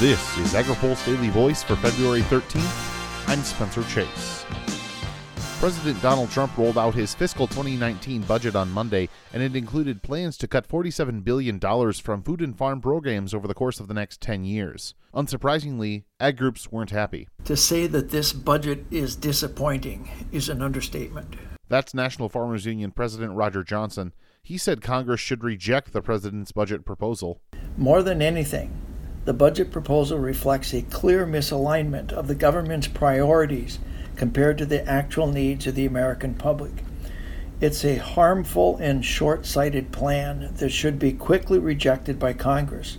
This is AgriPulse Daily Voice for February 13th. I'm Spencer Chase. President Donald Trump rolled out his fiscal 2019 budget on Monday, and it included plans to cut $47 billion from food and farm programs over the course of the next 10 years. Unsurprisingly, ag groups weren't happy. To say that this budget is disappointing is an understatement. That's National Farmers Union President Roger Johnson. He said Congress should reject the president's budget proposal. More than anything, the budget proposal reflects a clear misalignment of the government's priorities compared to the actual needs of the American public. It's a harmful and short sighted plan that should be quickly rejected by Congress.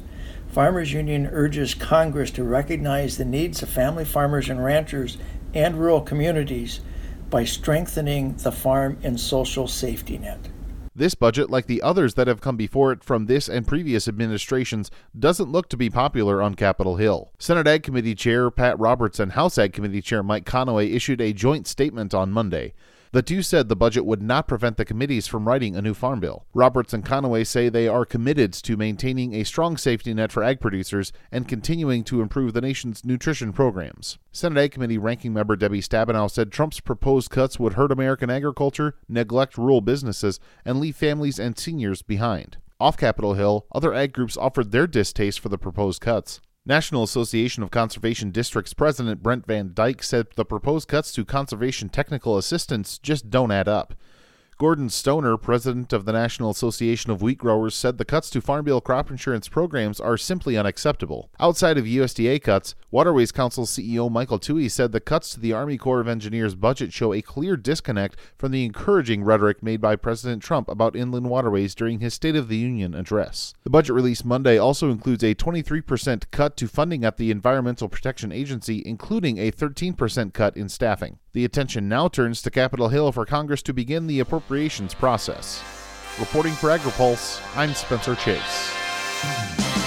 Farmers Union urges Congress to recognize the needs of family farmers and ranchers and rural communities by strengthening the farm and social safety net. This budget, like the others that have come before it from this and previous administrations, doesn't look to be popular on Capitol Hill. Senate Ag Committee Chair Pat Roberts and House Ag Committee Chair Mike Conaway issued a joint statement on Monday. The two said the budget would not prevent the committees from writing a new farm bill. Roberts and Conaway say they are committed to maintaining a strong safety net for ag producers and continuing to improve the nation's nutrition programs. Senate Ag Committee ranking member Debbie Stabenow said Trump's proposed cuts would hurt American agriculture, neglect rural businesses, and leave families and seniors behind. Off Capitol Hill, other ag groups offered their distaste for the proposed cuts. National Association of Conservation Districts President Brent Van Dyke said the proposed cuts to conservation technical assistance just don't add up. Gordon Stoner, president of the National Association of Wheat Growers, said the cuts to Farm Bill crop insurance programs are simply unacceptable. Outside of USDA cuts, Waterways Council CEO Michael Toohey said the cuts to the Army Corps of Engineers budget show a clear disconnect from the encouraging rhetoric made by President Trump about inland waterways during his State of the Union address. The budget release Monday also includes a 23% cut to funding at the Environmental Protection Agency, including a 13% cut in staffing. The attention now turns to Capitol Hill for Congress to begin the appropriations process. Reporting for AgriPulse, I'm Spencer Chase.